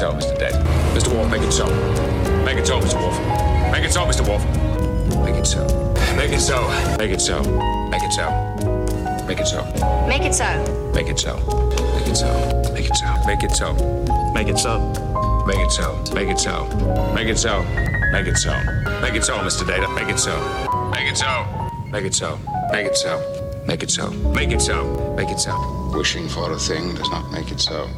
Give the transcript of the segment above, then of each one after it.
Make it so. Make it so, Mr. Dead. Mr. Worf, make it so. Make it so, Mr. Worf. Make it so, Mr. Worf. Make it so. Make it so. Make it so. Make it so. Make it so. Make it so. Make it so. Make it so. Make it so. Make it so. Make it so. Make it so. Make it so. Make it so. Make it so. Make it so, Mr. Data. Make it so. Make it so. Make it so. Make it so. Make it so. Make it so. Make it so. Wishing for a thing does not make it so.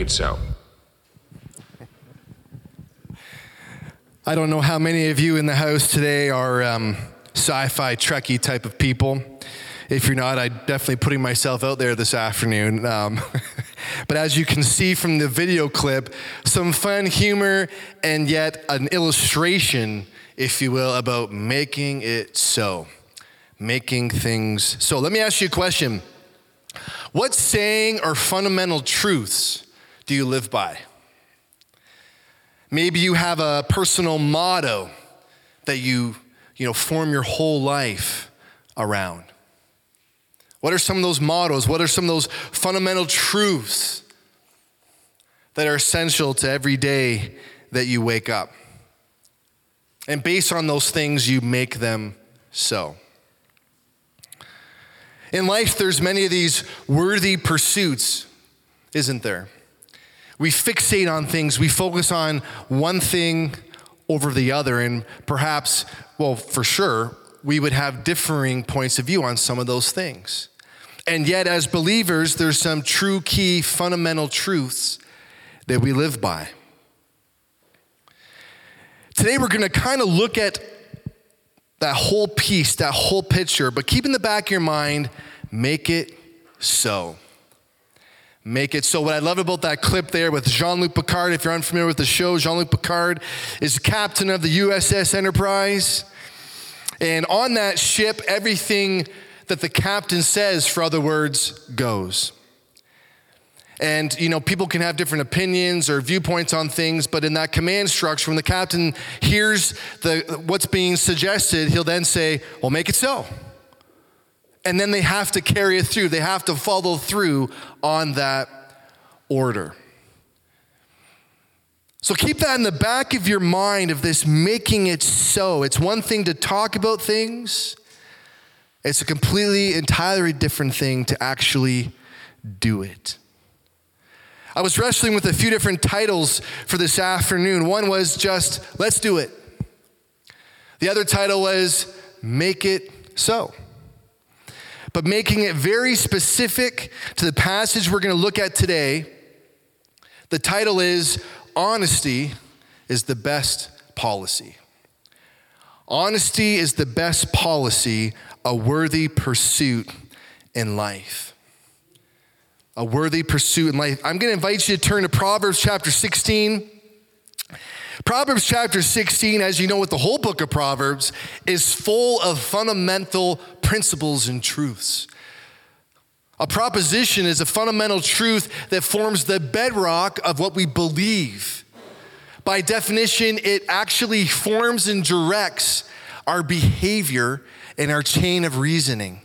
Make it so. I don't know how many of you in the house today are um, sci fi Trekkie type of people. If you're not, I'm definitely putting myself out there this afternoon. Um, but as you can see from the video clip, some fun humor and yet an illustration, if you will, about making it so. Making things so. Let me ask you a question What saying or fundamental truths do you live by? Maybe you have a personal motto that you, you know, form your whole life around. What are some of those mottos? What are some of those fundamental truths that are essential to every day that you wake up? And based on those things, you make them so. In life, there's many of these worthy pursuits, isn't there? We fixate on things, we focus on one thing over the other, and perhaps, well, for sure, we would have differing points of view on some of those things. And yet, as believers, there's some true key fundamental truths that we live by. Today, we're going to kind of look at that whole piece, that whole picture, but keep in the back of your mind, make it so. Make it so. What I love about that clip there with Jean Luc Picard, if you're unfamiliar with the show, Jean Luc Picard is captain of the USS Enterprise. And on that ship, everything that the captain says, for other words, goes. And, you know, people can have different opinions or viewpoints on things, but in that command structure, when the captain hears the, what's being suggested, he'll then say, well, make it so. And then they have to carry it through. They have to follow through on that order. So keep that in the back of your mind of this making it so. It's one thing to talk about things, it's a completely, entirely different thing to actually do it. I was wrestling with a few different titles for this afternoon. One was just, let's do it. The other title was, make it so. But making it very specific to the passage we're going to look at today, the title is, Honesty is the Best Policy. Honesty is the best policy, a worthy pursuit in life a worthy pursuit in life. I'm going to invite you to turn to Proverbs chapter 16. Proverbs chapter 16, as you know, with the whole book of Proverbs, is full of fundamental principles and truths. A proposition is a fundamental truth that forms the bedrock of what we believe. By definition, it actually forms and directs our behavior and our chain of reasoning.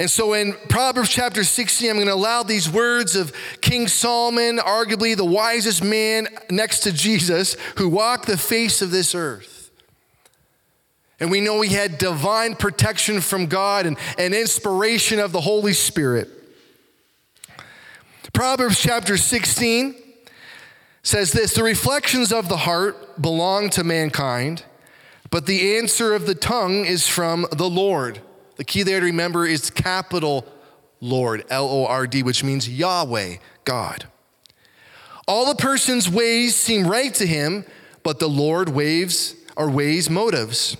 And so in Proverbs chapter 16, I'm going to allow these words of King Solomon, arguably the wisest man next to Jesus, who walked the face of this earth. And we know he had divine protection from God and, and inspiration of the Holy Spirit. Proverbs chapter 16 says this The reflections of the heart belong to mankind, but the answer of the tongue is from the Lord. The key there to remember is capital Lord, L O R D, which means Yahweh, God. All the person's ways seem right to him, but the Lord waves or weighs motives.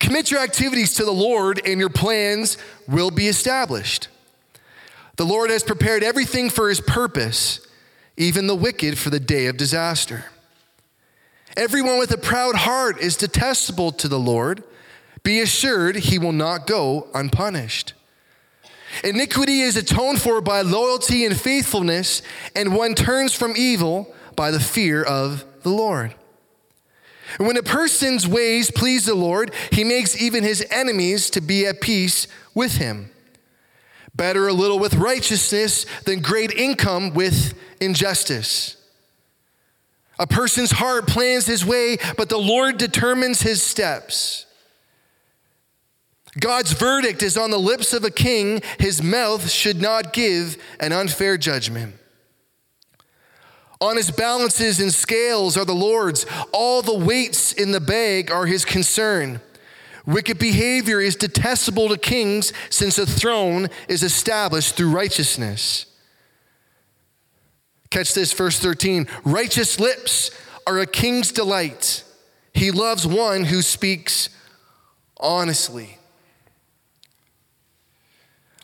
Commit your activities to the Lord, and your plans will be established. The Lord has prepared everything for his purpose, even the wicked for the day of disaster. Everyone with a proud heart is detestable to the Lord be assured he will not go unpunished. Iniquity is atoned for by loyalty and faithfulness, and one turns from evil by the fear of the Lord. And when a person's ways please the Lord, he makes even his enemies to be at peace with him. Better a little with righteousness than great income with injustice. A person's heart plans his way, but the Lord determines his steps. God's verdict is on the lips of a king. His mouth should not give an unfair judgment. On his balances and scales are the Lord's. All the weights in the bag are his concern. Wicked behavior is detestable to kings, since a throne is established through righteousness. Catch this, verse 13. Righteous lips are a king's delight. He loves one who speaks honestly.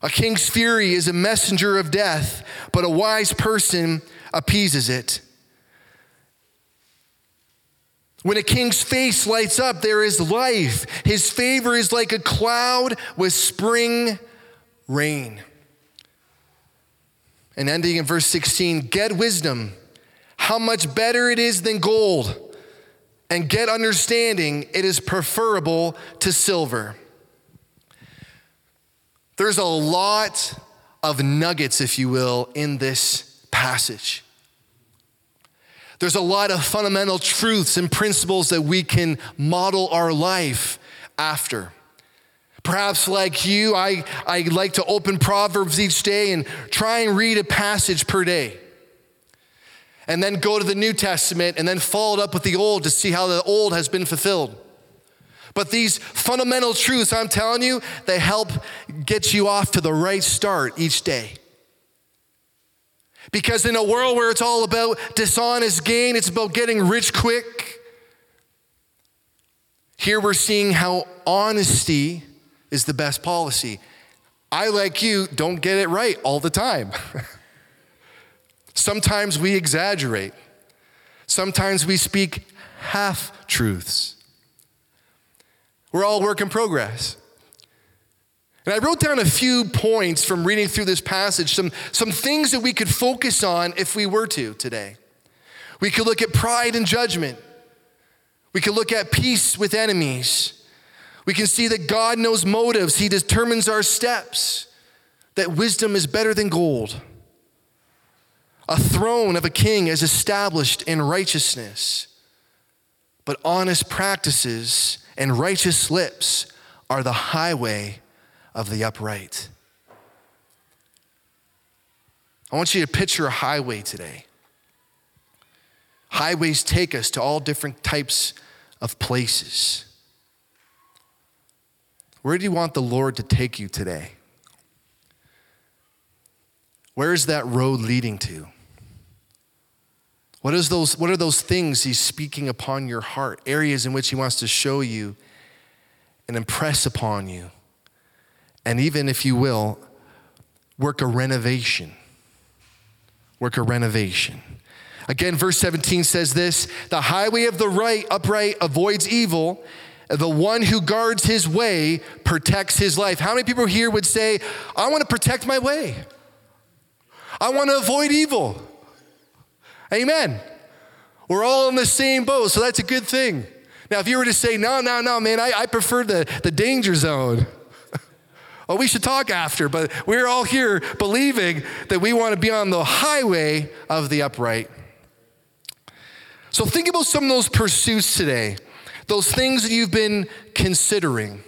A king's fury is a messenger of death, but a wise person appeases it. When a king's face lights up, there is life. His favor is like a cloud with spring rain. And ending in verse 16 get wisdom, how much better it is than gold, and get understanding, it is preferable to silver. There's a lot of nuggets, if you will, in this passage. There's a lot of fundamental truths and principles that we can model our life after. Perhaps, like you, I, I like to open Proverbs each day and try and read a passage per day. And then go to the New Testament and then follow it up with the Old to see how the Old has been fulfilled. But these fundamental truths, I'm telling you, they help get you off to the right start each day. Because in a world where it's all about dishonest gain, it's about getting rich quick. Here we're seeing how honesty is the best policy. I, like you, don't get it right all the time. Sometimes we exaggerate. Sometimes we speak half truths. We're all work in progress. And I wrote down a few points from reading through this passage, some, some things that we could focus on if we were to today. We could look at pride and judgment. We could look at peace with enemies. We can see that God knows motives, He determines our steps, that wisdom is better than gold. A throne of a king is established in righteousness, but honest practices and righteous lips are the highway of the upright. I want you to picture a highway today. Highways take us to all different types of places. Where do you want the Lord to take you today? Where is that road leading to? What, is those, what are those things He's speaking upon your heart, areas in which He wants to show you and impress upon you? And even, if you will, work a renovation. Work a renovation. Again, verse 17 says this The highway of the right, upright avoids evil. The one who guards his way protects his life. How many people here would say, I want to protect my way? I want to avoid evil. Amen. We're all in the same boat, so that's a good thing. Now, if you were to say, no, no, no, man, I, I prefer the, the danger zone. well, oh, we should talk after, but we're all here believing that we want to be on the highway of the upright. So think about some of those pursuits today, those things that you've been considering.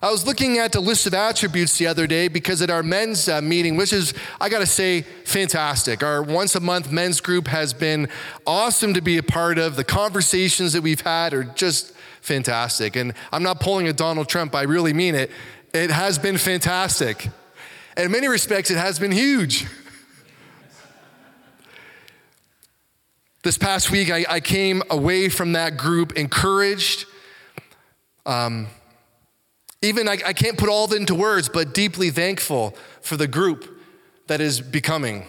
I was looking at the list of attributes the other day because at our men's uh, meeting, which is, I gotta say, fantastic. Our once a month men's group has been awesome to be a part of. The conversations that we've had are just fantastic. And I'm not pulling a Donald Trump, I really mean it. It has been fantastic. In many respects, it has been huge. this past week, I, I, came away from that group encouraged. Um, even I, I can't put all into words, but deeply thankful for the group that is becoming.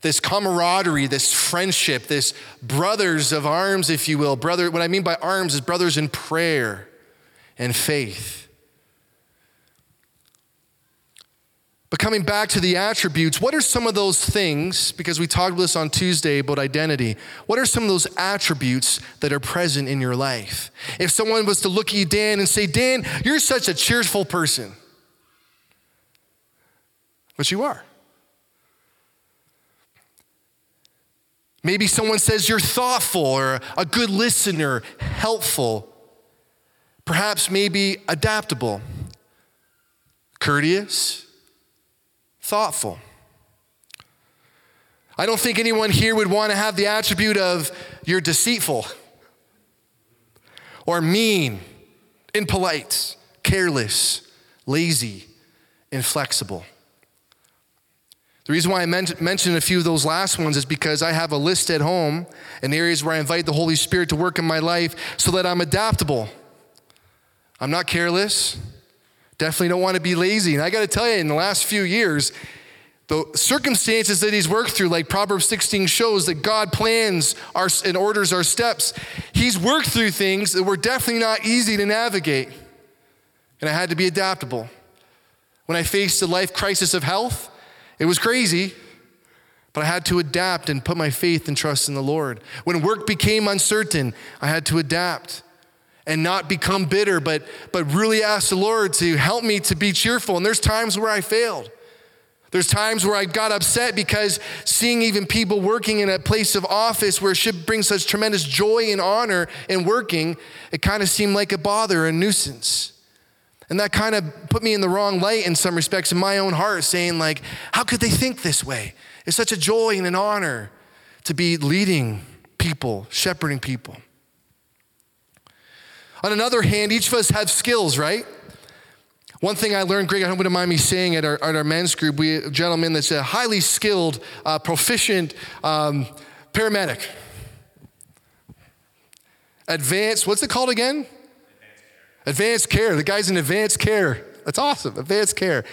This camaraderie, this friendship, this brothers of arms, if you will. Brother, what I mean by arms is brothers in prayer and faith. But coming back to the attributes, what are some of those things, because we talked about this on Tuesday about identity, what are some of those attributes that are present in your life? If someone was to look at you, Dan, and say, Dan, you're such a cheerful person, which you are. Maybe someone says you're thoughtful or a good listener, helpful, perhaps maybe adaptable, courteous, thoughtful. I don't think anyone here would want to have the attribute of you're deceitful or mean, impolite, careless, lazy, inflexible. The reason why I mentioned a few of those last ones is because I have a list at home in areas where I invite the Holy Spirit to work in my life so that I'm adaptable. I'm not careless. Definitely don't want to be lazy. And I got to tell you, in the last few years, the circumstances that he's worked through, like Proverbs 16 shows that God plans our, and orders our steps, he's worked through things that were definitely not easy to navigate. And I had to be adaptable. When I faced the life crisis of health, it was crazy, but I had to adapt and put my faith and trust in the Lord. When work became uncertain, I had to adapt and not become bitter, but, but really ask the Lord to help me to be cheerful. And there's times where I failed. There's times where I got upset because seeing even people working in a place of office where it should bring such tremendous joy and honor in working, it kind of seemed like a bother, a nuisance. And that kind of put me in the wrong light in some respects in my own heart, saying, like, how could they think this way? It's such a joy and an honor to be leading people, shepherding people. On another hand, each of us have skills, right? One thing I learned, Greg, I hope you don't mind me saying at our, at our men's group, we a gentleman that's a highly skilled, uh, proficient um, paramedic. Advanced, what's it called again? Advanced care. advanced care. The guy's in advanced care. That's awesome. Advanced care.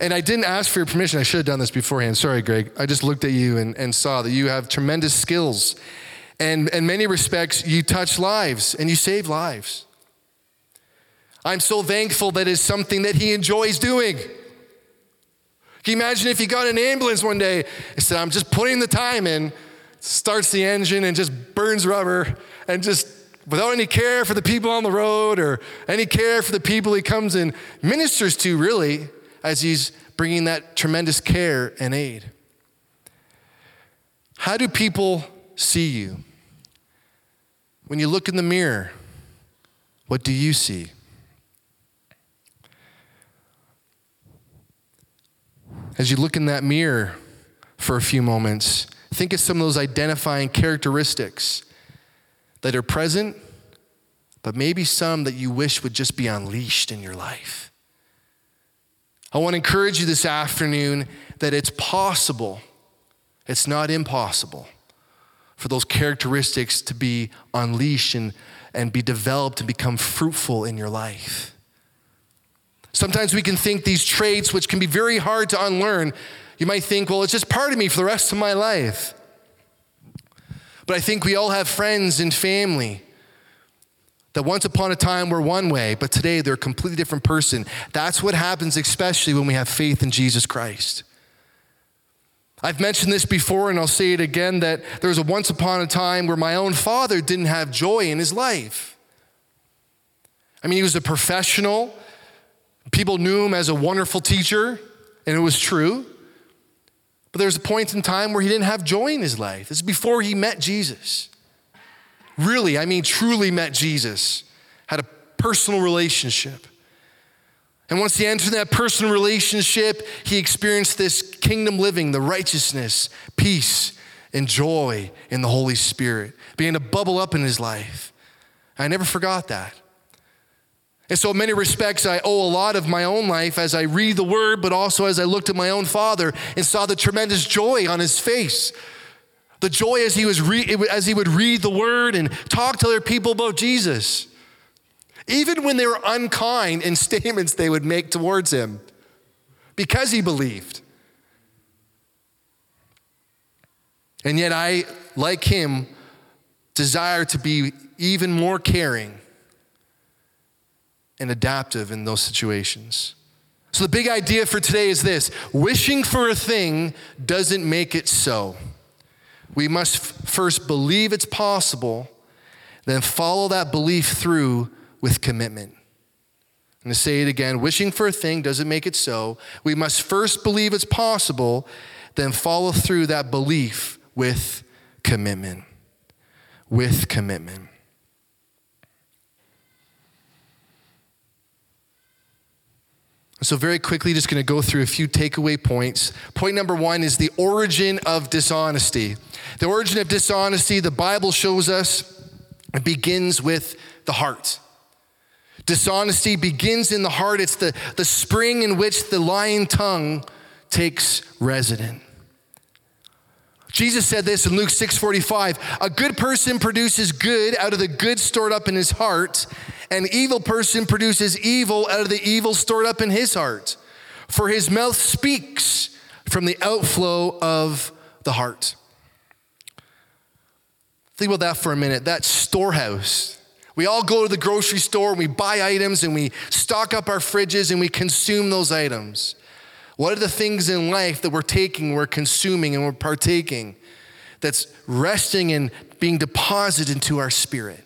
And I didn't ask for your permission. I should have done this beforehand. Sorry, Greg. I just looked at you and, and saw that you have tremendous skills. And in many respects, you touch lives and you save lives. I'm so thankful that it's something that he enjoys doing. Can you imagine if he got an ambulance one day and said, I'm just putting the time in, starts the engine and just burns rubber and just without any care for the people on the road or any care for the people he comes and ministers to, really, as he's bringing that tremendous care and aid. How do people see you? When you look in the mirror, what do you see? As you look in that mirror for a few moments, think of some of those identifying characteristics that are present, but maybe some that you wish would just be unleashed in your life. I want to encourage you this afternoon that it's possible, it's not impossible, for those characteristics to be unleashed and, and be developed and become fruitful in your life. Sometimes we can think these traits, which can be very hard to unlearn, you might think, well, it's just part of me for the rest of my life. But I think we all have friends and family that once upon a time were one way, but today they're a completely different person. That's what happens, especially when we have faith in Jesus Christ. I've mentioned this before and I'll say it again that there was a once upon a time where my own father didn't have joy in his life. I mean, he was a professional. People knew him as a wonderful teacher, and it was true. But there was a point in time where he didn't have joy in his life. This is before he met Jesus. Really, I mean, truly met Jesus, had a personal relationship. And once he entered that personal relationship, he experienced this kingdom living, the righteousness, peace, and joy in the Holy Spirit began to bubble up in his life. I never forgot that. And so, in many respects, I owe a lot of my own life as I read the word, but also as I looked at my own father and saw the tremendous joy on his face. The joy as he, was re- as he would read the word and talk to other people about Jesus. Even when they were unkind in statements they would make towards him, because he believed. And yet, I, like him, desire to be even more caring and adaptive in those situations. So, the big idea for today is this wishing for a thing doesn't make it so. We must f- first believe it's possible, then follow that belief through with commitment. I'm going to say it again wishing for a thing doesn't make it so. We must first believe it's possible, then follow through that belief with commitment. With commitment. So, very quickly, just going to go through a few takeaway points. Point number one is the origin of dishonesty. The origin of dishonesty, the Bible shows us, it begins with the heart. Dishonesty begins in the heart, it's the, the spring in which the lying tongue takes resident. Jesus said this in Luke 6:45, a good person produces good out of the good stored up in his heart, an evil person produces evil out of the evil stored up in his heart. For his mouth speaks from the outflow of the heart. Think about that for a minute. That storehouse. We all go to the grocery store and we buy items and we stock up our fridges and we consume those items. What are the things in life that we're taking, we're consuming, and we're partaking that's resting and being deposited into our spirit?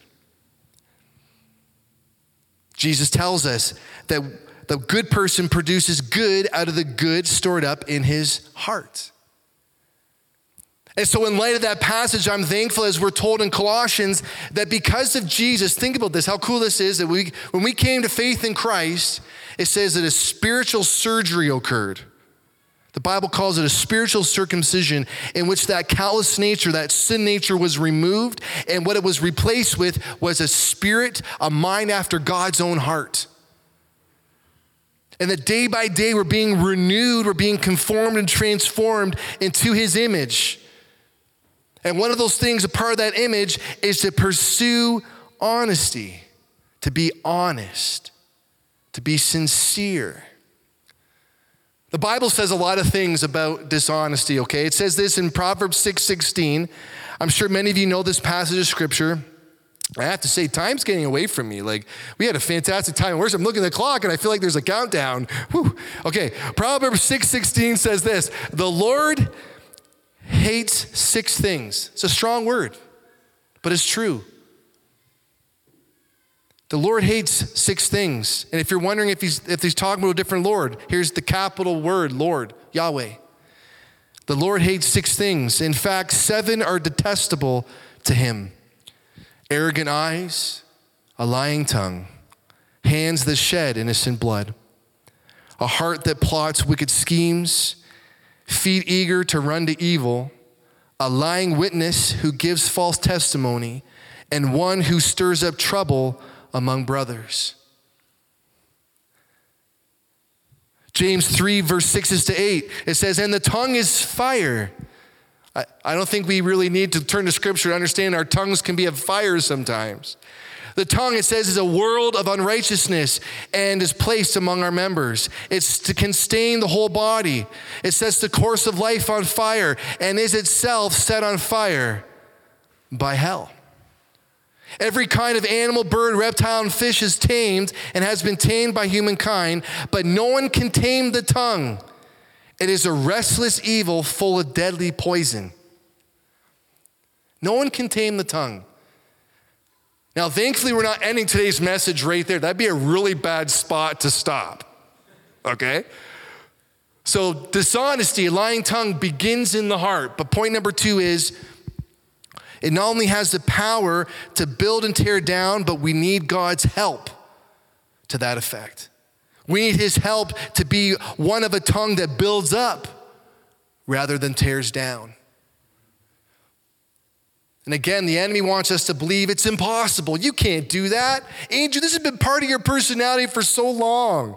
Jesus tells us that the good person produces good out of the good stored up in his heart. And so, in light of that passage, I'm thankful, as we're told in Colossians, that because of Jesus, think about this, how cool this is that we, when we came to faith in Christ, it says that a spiritual surgery occurred. The Bible calls it a spiritual circumcision in which that callous nature, that sin nature was removed, and what it was replaced with was a spirit, a mind after God's own heart. And that day by day we're being renewed, we're being conformed and transformed into his image. And one of those things, a part of that image, is to pursue honesty, to be honest, to be sincere. The Bible says a lot of things about dishonesty, okay? It says this in Proverbs 6 16. I'm sure many of you know this passage of scripture. I have to say, time's getting away from me. Like, we had a fantastic time in worship. I'm looking at the clock and I feel like there's a countdown. Whew. Okay, Proverbs 6 16 says this The Lord hates six things. It's a strong word, but it's true. The Lord hates six things. And if you're wondering if he's, if he's talking about a different Lord, here's the capital word Lord, Yahweh. The Lord hates six things. In fact, seven are detestable to him arrogant eyes, a lying tongue, hands that shed innocent blood, a heart that plots wicked schemes, feet eager to run to evil, a lying witness who gives false testimony, and one who stirs up trouble among brothers. James 3, verse 6 to 8, it says, And the tongue is fire. I, I don't think we really need to turn to scripture to understand our tongues can be a fire sometimes. The tongue, it says, is a world of unrighteousness and is placed among our members. It's to can stain the whole body. It sets the course of life on fire and is itself set on fire by hell. Every kind of animal, bird, reptile, and fish is tamed and has been tamed by humankind, but no one can tame the tongue. It is a restless evil full of deadly poison. No one can tame the tongue. Now, thankfully, we're not ending today's message right there. That'd be a really bad spot to stop. Okay? So, dishonesty, lying tongue begins in the heart. But point number two is it not only has the power to build and tear down, but we need God's help to that effect. We need His help to be one of a tongue that builds up rather than tears down. And again, the enemy wants us to believe it's impossible. You can't do that. Angel, this has been part of your personality for so long.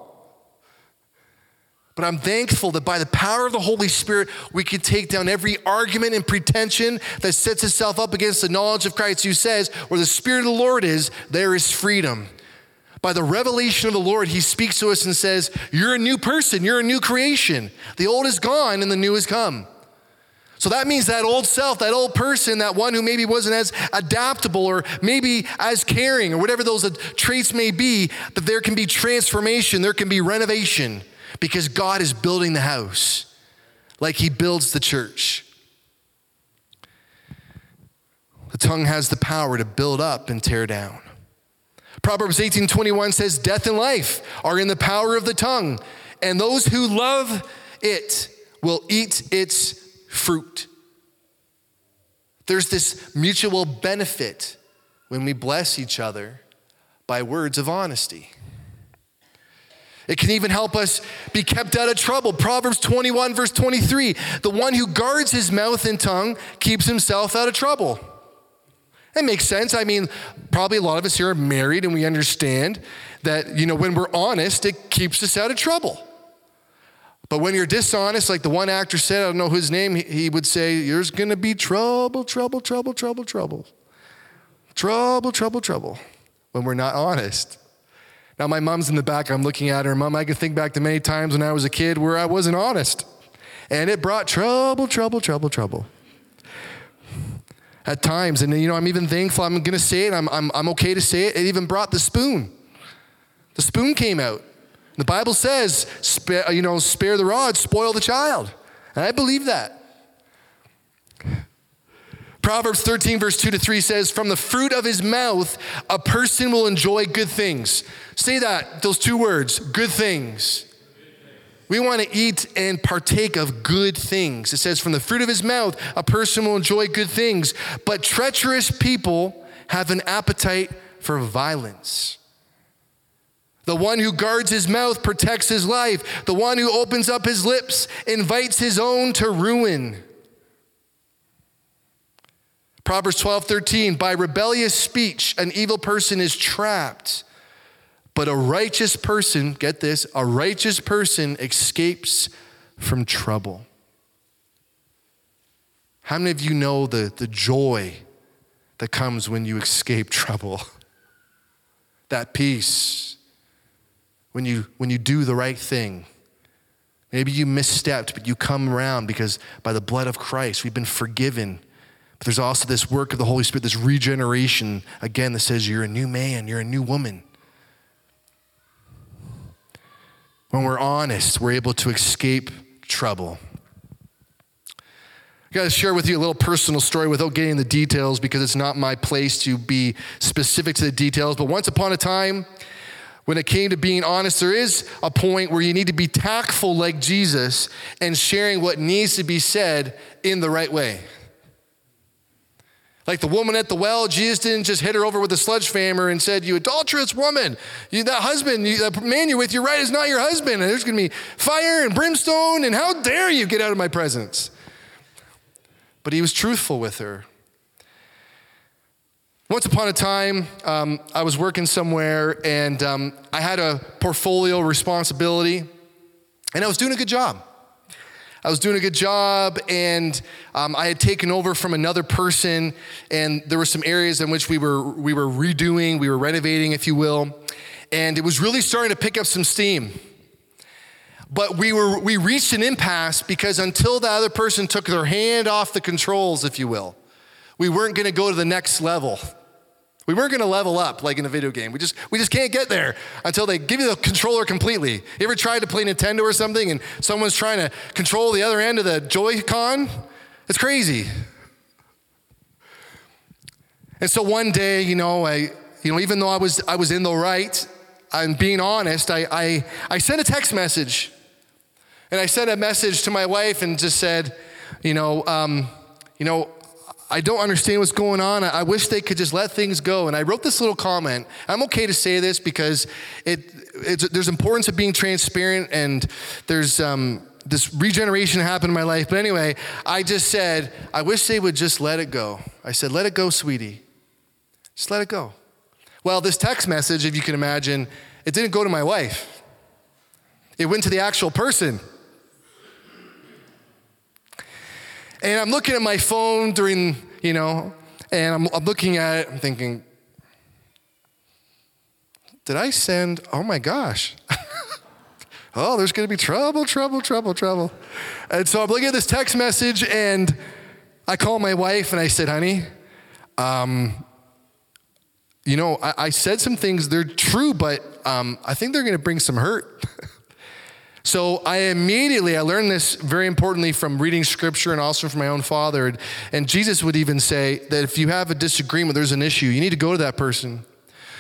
But I'm thankful that by the power of the Holy Spirit, we can take down every argument and pretension that sets itself up against the knowledge of Christ, who says, Where the Spirit of the Lord is, there is freedom. By the revelation of the Lord, He speaks to us and says, You're a new person, you're a new creation. The old is gone and the new has come. So that means that old self, that old person, that one who maybe wasn't as adaptable or maybe as caring or whatever those traits may be, that there can be transformation, there can be renovation. because God is building the house like he builds the church. The tongue has the power to build up and tear down. Proverbs 18:21 says death and life are in the power of the tongue, and those who love it will eat its fruit. There's this mutual benefit when we bless each other by words of honesty. It can even help us be kept out of trouble. Proverbs 21, verse 23 the one who guards his mouth and tongue keeps himself out of trouble. That makes sense. I mean, probably a lot of us here are married and we understand that, you know, when we're honest, it keeps us out of trouble. But when you're dishonest, like the one actor said, I don't know his name, he would say, There's gonna be trouble, trouble, trouble, trouble, trouble. Trouble, trouble, trouble. When we're not honest. Now, my mom's in the back. I'm looking at her. Mom, I can think back to many times when I was a kid where I wasn't honest. And it brought trouble, trouble, trouble, trouble. At times, and you know, I'm even thankful I'm gonna say it, I'm, I'm, I'm okay to say it. It even brought the spoon. The spoon came out. The Bible says, you know, spare the rod, spoil the child. And I believe that. Proverbs 13, verse 2 to 3 says, From the fruit of his mouth, a person will enjoy good things. Say that, those two words, good things. We want to eat and partake of good things. It says, From the fruit of his mouth, a person will enjoy good things. But treacherous people have an appetite for violence. The one who guards his mouth protects his life. The one who opens up his lips invites his own to ruin. Proverbs 12, 13, by rebellious speech, an evil person is trapped, but a righteous person, get this, a righteous person escapes from trouble. How many of you know the, the joy that comes when you escape trouble? That peace when you, when you do the right thing. Maybe you misstepped, but you come around because by the blood of Christ, we've been forgiven but there's also this work of the Holy Spirit, this regeneration, again, that says you're a new man, you're a new woman. When we're honest, we're able to escape trouble. I got to share with you a little personal story without getting the details because it's not my place to be specific to the details. But once upon a time, when it came to being honest, there is a point where you need to be tactful like Jesus and sharing what needs to be said in the right way. Like the woman at the well, Jesus didn't just hit her over with a sledgehammer and said, You adulterous woman, you, that husband, you, that man you're with, you're right, is not your husband. And there's going to be fire and brimstone, and how dare you get out of my presence? But he was truthful with her. Once upon a time, um, I was working somewhere and um, I had a portfolio responsibility, and I was doing a good job. I was doing a good job, and um, I had taken over from another person, and there were some areas in which we were we were redoing, we were renovating, if you will, and it was really starting to pick up some steam. But we were we reached an impasse because until the other person took their hand off the controls, if you will, we weren't going to go to the next level. We weren't going to level up like in a video game. We just, we just can't get there until they give you the controller completely. You ever tried to play Nintendo or something and someone's trying to control the other end of the Joy-Con? It's crazy. And so one day, you know, I, you know, even though I was, I was in the right, I'm being honest, I, I, I sent a text message. And I sent a message to my wife and just said, you know, um, you know, I don't understand what's going on. I wish they could just let things go. And I wrote this little comment. I'm okay to say this because it, there's importance of being transparent and there's um, this regeneration happened in my life. But anyway, I just said, I wish they would just let it go. I said, let it go, sweetie. Just let it go. Well, this text message, if you can imagine, it didn't go to my wife. It went to the actual person. And I'm looking at my phone during, you know, and I'm, I'm looking at it, I'm thinking, did I send, oh my gosh. oh, there's gonna be trouble, trouble, trouble, trouble. And so I'm looking at this text message and I call my wife and I said, honey, um, you know, I, I, said some things, they're true, but um, I think they're gonna bring some hurt. So I immediately, I learned this very importantly from reading scripture and also from my own father. And, Jesus would even say that if you have a disagreement, there's an issue, you need to go to that person.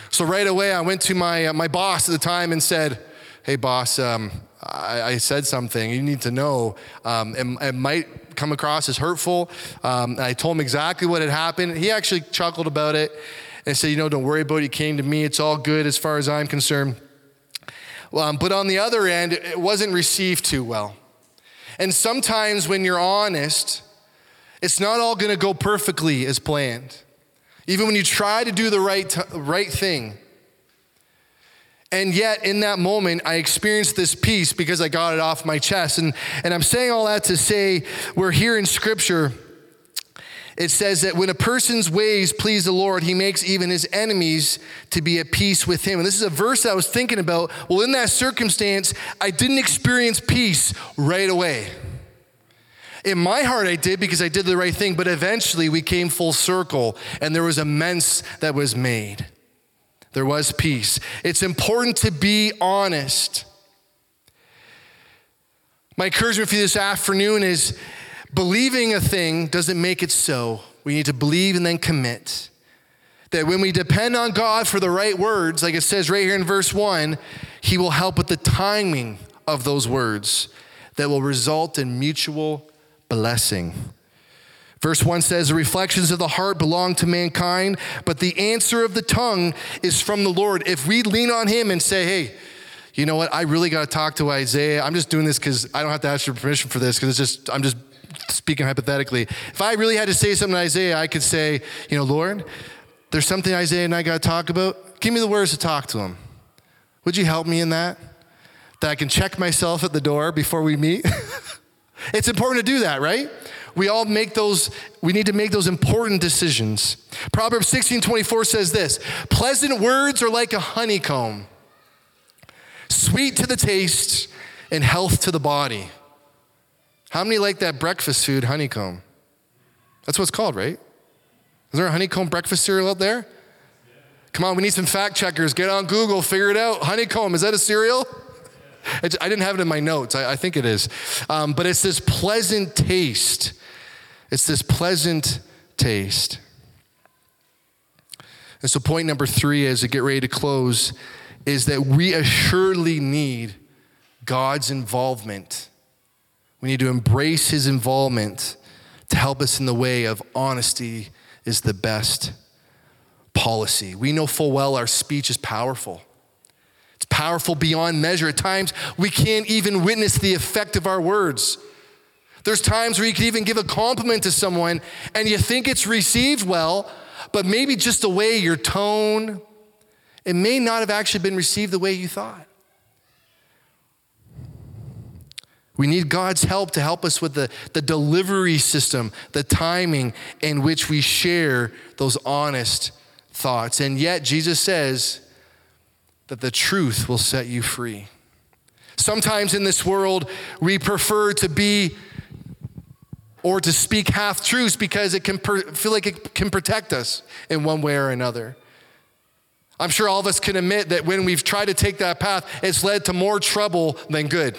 So right away, I went to my, uh, my boss at the time and said, Hey, boss, um, I, I, said something. You need to know. Um, it, it, might come across as hurtful. Um, I told him exactly what had happened. He actually chuckled about it and said, You know, don't worry about it. He came to me. It's all good as far as I'm concerned. Um, but on the other end, it wasn't received too well. And sometimes when you're honest, it's not all going to go perfectly as planned. Even when you try to do the right, t- right thing. And yet, in that moment, I experienced this peace because I got it off my chest. And, and I'm saying all that to say we're here in Scripture it says that when a person's ways please the Lord, he makes even his enemies to be at peace with him. And this is a verse I was thinking about. Well, in that circumstance, I didn't experience peace right away. In my heart, I did because I did the right thing, but eventually we came full circle and there was amends that was made. There was peace. It's important to be honest. My encouragement for you this afternoon is Believing a thing doesn't make it so. We need to believe and then commit. That when we depend on God for the right words, like it says right here in verse 1, He will help with the timing of those words that will result in mutual blessing. Verse 1 says, The reflections of the heart belong to mankind, but the answer of the tongue is from the Lord. If we lean on Him and say, Hey, you know what? I really got to talk to Isaiah. I'm just doing this because I don't have to ask your permission for this because it's just, I'm just speaking hypothetically, if I really had to say something to Isaiah, I could say, you know, Lord, there's something Isaiah and I got to talk about. Give me the words to talk to him. Would you help me in that? That I can check myself at the door before we meet? it's important to do that, right? We all make those, we need to make those important decisions. Proverbs 16 24 says this Pleasant words are like a honeycomb, sweet to the taste and health to the body. How many like that breakfast food, honeycomb? That's what it's called, right? Is there a honeycomb breakfast cereal out there? Come on, we need some fact checkers. Get on Google, figure it out. Honeycomb, is that a cereal? It's, I didn't have it in my notes. I, I think it is. Um, but it's this pleasant taste. It's this pleasant taste. And so, point number three as we get ready to close is that we assuredly need God's involvement we need to embrace his involvement to help us in the way of honesty is the best policy. We know full well our speech is powerful. It's powerful beyond measure. At times, we can't even witness the effect of our words. There's times where you can even give a compliment to someone and you think it's received well, but maybe just the way your tone, it may not have actually been received the way you thought. We need God's help to help us with the, the delivery system, the timing in which we share those honest thoughts. And yet, Jesus says that the truth will set you free. Sometimes in this world, we prefer to be or to speak half truths because it can per- feel like it can protect us in one way or another. I'm sure all of us can admit that when we've tried to take that path, it's led to more trouble than good.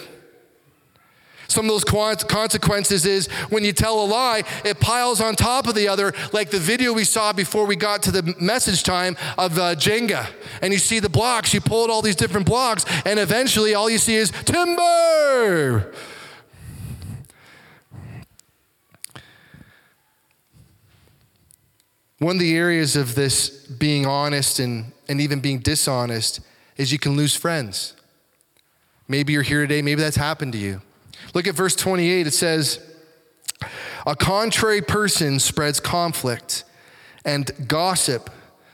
Some of those consequences is when you tell a lie, it piles on top of the other, like the video we saw before we got to the message time of uh, Jenga. And you see the blocks, you pull out all these different blocks, and eventually all you see is timber. One of the areas of this being honest and, and even being dishonest is you can lose friends. Maybe you're here today, maybe that's happened to you. Look at verse 28. It says, A contrary person spreads conflict, and gossip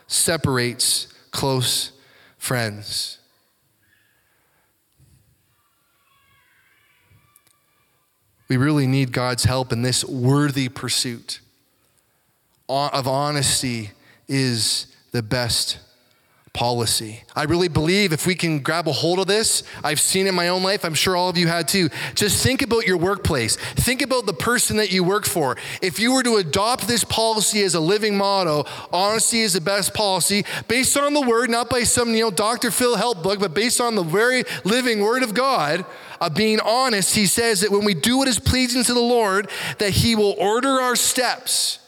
separates close friends. We really need God's help in this worthy pursuit of honesty is the best policy. I really believe if we can grab a hold of this, I've seen in my own life, I'm sure all of you had too. Just think about your workplace. Think about the person that you work for. If you were to adopt this policy as a living motto, honesty is the best policy, based on the word, not by some, you know, Dr. Phil help book, but based on the very living word of God, of being honest, he says that when we do what is pleasing to the Lord, that he will order our steps,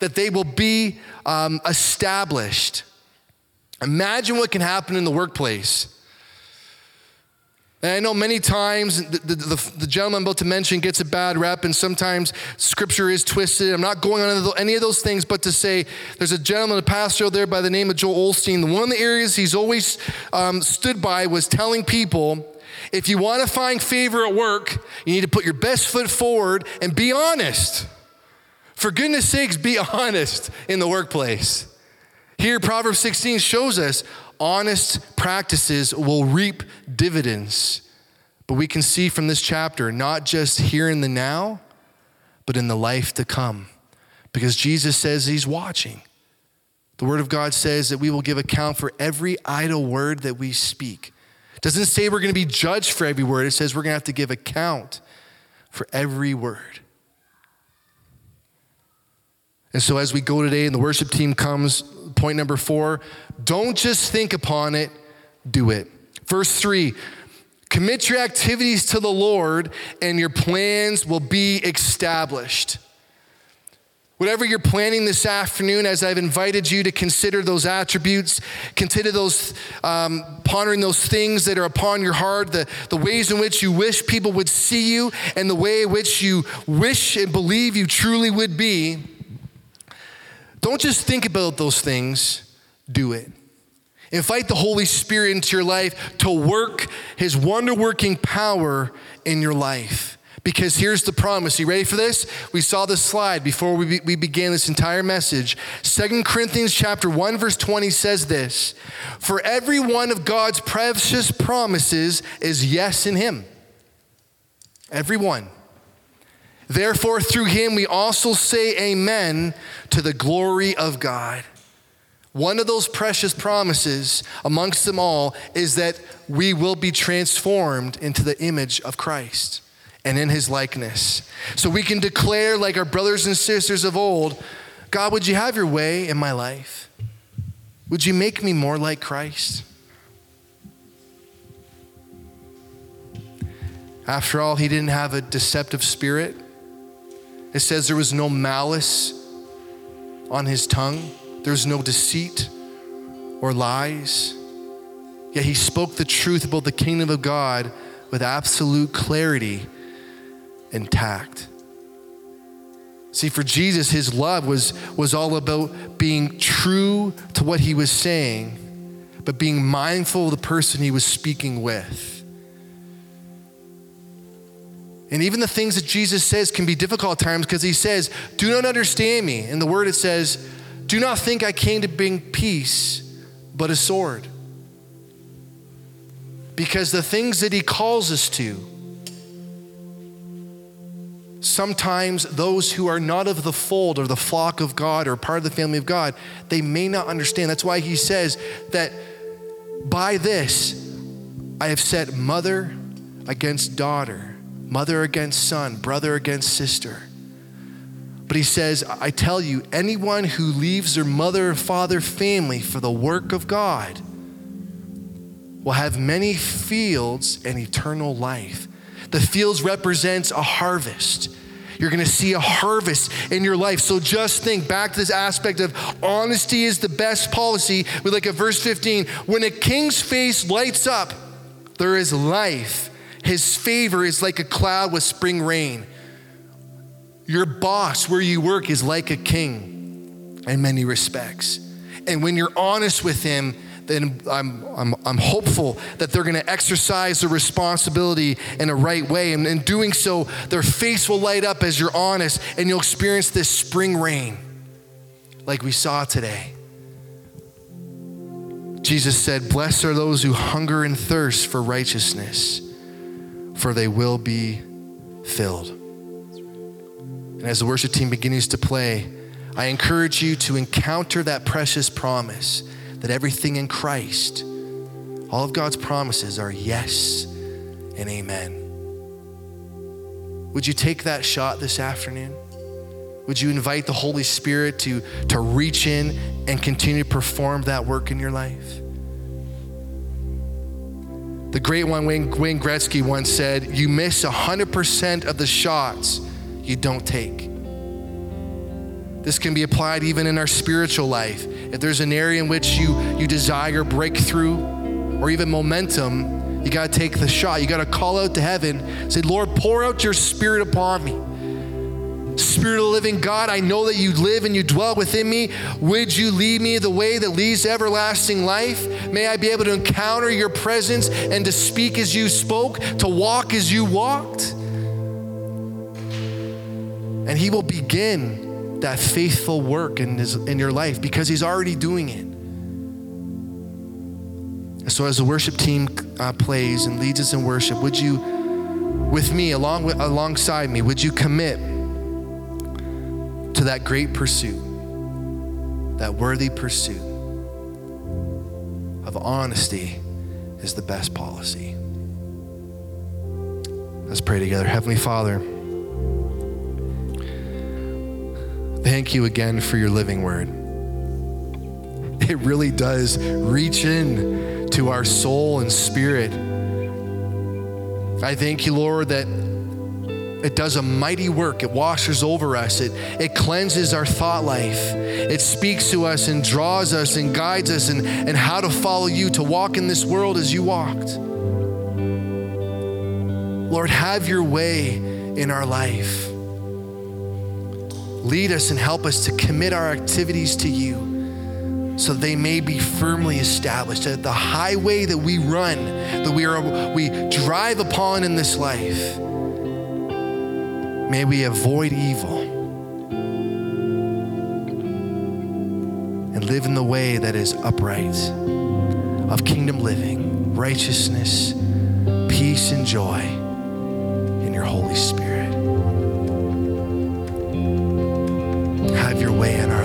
that they will be um, established. Imagine what can happen in the workplace. And I know many times the, the, the, the, gentleman I'm about to mention gets a bad rep, and sometimes scripture is twisted. I'm not going on any of those things, but to say there's a gentleman, a pastor there by the name of Joel Osteen. One of the areas he's always um, stood by was telling people if you want to find favor at work, you need to put your best foot forward and be honest. For goodness sakes, be honest in the workplace. Here, Proverbs 16 shows us honest practices will reap dividends. But we can see from this chapter, not just here in the now, but in the life to come. Because Jesus says he's watching. The Word of God says that we will give account for every idle word that we speak. It doesn't say we're going to be judged for every word, it says we're going to have to give account for every word. And so, as we go today and the worship team comes, point number four don't just think upon it, do it. Verse three commit your activities to the Lord, and your plans will be established. Whatever you're planning this afternoon, as I've invited you to consider those attributes, consider those, um, pondering those things that are upon your heart, the, the ways in which you wish people would see you, and the way in which you wish and believe you truly would be don't just think about those things, do it. Invite the Holy Spirit into your life to work His wonder working power in your life. Because here's the promise. You ready for this? We saw this slide before we, be, we began this entire message. Second Corinthians chapter 1 verse 20 says this, "For every one of God's precious promises is yes in him." Every one. Therefore, through him we also say amen to the glory of God. One of those precious promises amongst them all is that we will be transformed into the image of Christ and in his likeness. So we can declare, like our brothers and sisters of old, God, would you have your way in my life? Would you make me more like Christ? After all, he didn't have a deceptive spirit. It says there was no malice on his tongue, there's no deceit or lies. Yet he spoke the truth about the kingdom of God with absolute clarity and tact. See, for Jesus, his love was, was all about being true to what he was saying, but being mindful of the person he was speaking with. And even the things that Jesus says can be difficult at times because he says, Do not understand me. In the word, it says, Do not think I came to bring peace, but a sword. Because the things that he calls us to, sometimes those who are not of the fold or the flock of God or part of the family of God, they may not understand. That's why he says that by this I have set mother against daughter mother against son, brother against sister. But he says, I tell you, anyone who leaves their mother, father, family for the work of God will have many fields and eternal life. The fields represents a harvest. You're going to see a harvest in your life. So just think back to this aspect of honesty is the best policy. We look at verse 15. When a king's face lights up, there is life his favor is like a cloud with spring rain. Your boss, where you work, is like a king in many respects. And when you're honest with him, then I'm, I'm, I'm hopeful that they're going to exercise the responsibility in a right way. And in doing so, their face will light up as you're honest, and you'll experience this spring rain like we saw today. Jesus said, Blessed are those who hunger and thirst for righteousness for they will be filled. And as the worship team begins to play, I encourage you to encounter that precious promise that everything in Christ, all of God's promises are yes and amen. Would you take that shot this afternoon? Would you invite the Holy Spirit to, to reach in and continue to perform that work in your life? The great one, Wayne, Gretzky, once said, You miss 100% of the shots you don't take. This can be applied even in our spiritual life. If there's an area in which you, you desire breakthrough or even momentum, you got to take the shot. You got to call out to heaven, say, Lord, pour out your spirit upon me. Spirit of the living God, I know that you live and you dwell within me. Would you lead me the way that leads to everlasting life? May I be able to encounter your presence and to speak as you spoke, to walk as you walked. And He will begin that faithful work in, his, in your life because He's already doing it. So, as the worship team uh, plays and leads us in worship, would you, with me, along with, alongside me, would you commit? To that great pursuit, that worthy pursuit of honesty is the best policy. Let's pray together. Heavenly Father, thank you again for your living word. It really does reach in to our soul and spirit. I thank you, Lord, that it does a mighty work. It washes over us. It, it cleanses our thought life. It speaks to us and draws us and guides us and, and how to follow you, to walk in this world as you walked. Lord, have your way in our life. Lead us and help us to commit our activities to you so they may be firmly established. That the highway that we run, that we, are, we drive upon in this life, May we avoid evil and live in the way that is upright, of kingdom living, righteousness, peace, and joy in your Holy Spirit. Have your way in our